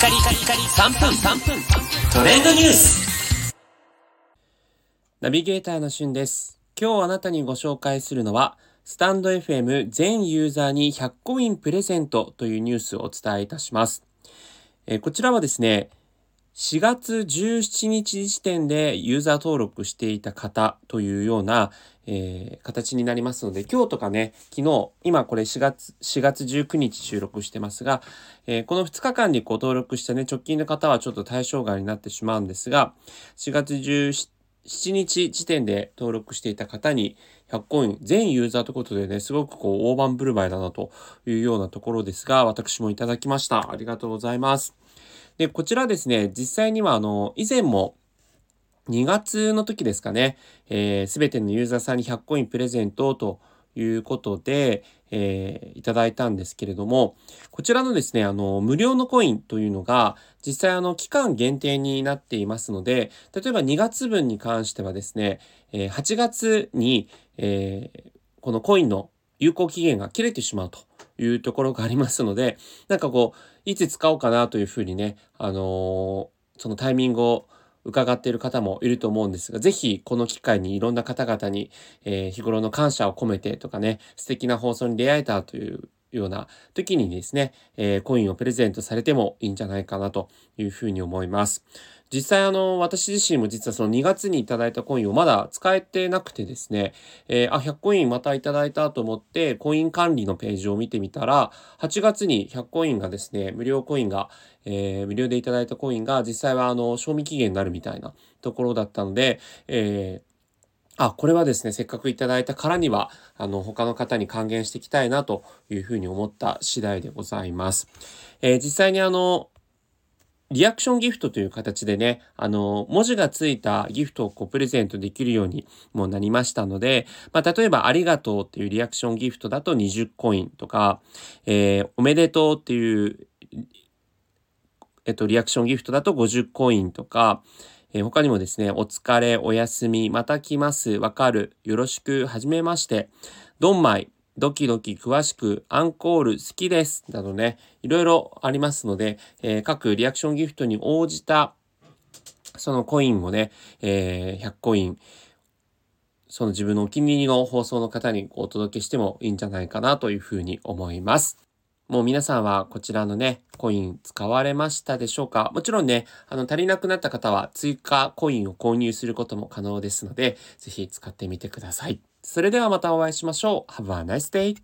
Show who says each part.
Speaker 1: カリカリカリ3分3分トレンドニュース
Speaker 2: ナビゲーターのしゅんです。今日あなたにご紹介するのは、スタンド FM 全ユーザーに100コインプレゼントというニュースをお伝えいたします。えこちらはですね、4月17日時点でユーザー登録していた方というような、えー形になりますので、今日とかね、昨日、今これ4月、4月19日収録してますが、えーこの2日間にご登録したね、直近の方はちょっと対象外になってしまうんですが、4月17日時点で登録していた方に100コイン全ユーザーということでね、すごくこう大盤振る舞いだなというようなところですが、私もいただきました。ありがとうございます。で、こちらですね、実際にはあの、以前も2月の時ですかね、えー、全てのユーザーさんに100コインプレゼントということで、えーいただいたんですけれども、こちらのですね、あの、無料のコインというのが、実際あの、期間限定になっていますので、例えば2月分に関してはですね、えー8月に、えーこのコインの有効期限が切れてしまうと。いうところがありますので、なんかこう、いつ使おうかなというふうにね、あのーそのタイミングを伺っている方もいると思うんですが、ぜひこの機会にいろんな方々に、えー日頃の感謝を込めてとかね、素敵な放送に出会えたというような時にですね、えーコインをプレゼントされてもいいんじゃないかなというふうに思います。実際あの、私自身も実はその2月にいただいたコインをまだ使えてなくてですね、えーあ、100コインまたいただいたと思って、コイン管理のページを見てみたら、8月に100コインがですね、無料コインが、えー無料でいただいたコインが実際はあの、賞味期限になるみたいなところだったので、えーあ、これはですね、せっかくいただいたからには、あの、他の方に還元していきたいなというふうに思った次第でございます。えー実際にあの、リアクションギフトという形でね、あの、文字がついたギフトをこうプレゼントできるようにもなりましたので、まあ、例えばありがとうっていうリアクションギフトだと20コインとか、えーおめでとうっていう、えっと、リアクションギフトだと50コインとか、えー他にもですね、お疲れ、おやすみ、また来ます、わかる、よろしく、はじめまして、どんまい、ドキドキ、詳しく、アンコール、好きです、などね、いろいろありますので、えー各リアクションギフトに応じた、そのコインをね、えー100コイン、その自分のお気に入りの放送の方にお届けしてもいいんじゃないかなというふうに思います。もう皆さんはこちらのね、コイン使われましたでしょうか？もちろんね、あの足りなくなった方は追加コインを購入することも可能ですので、ぜひ使ってみてください。それではまたお会いしましょう。Have a nice day!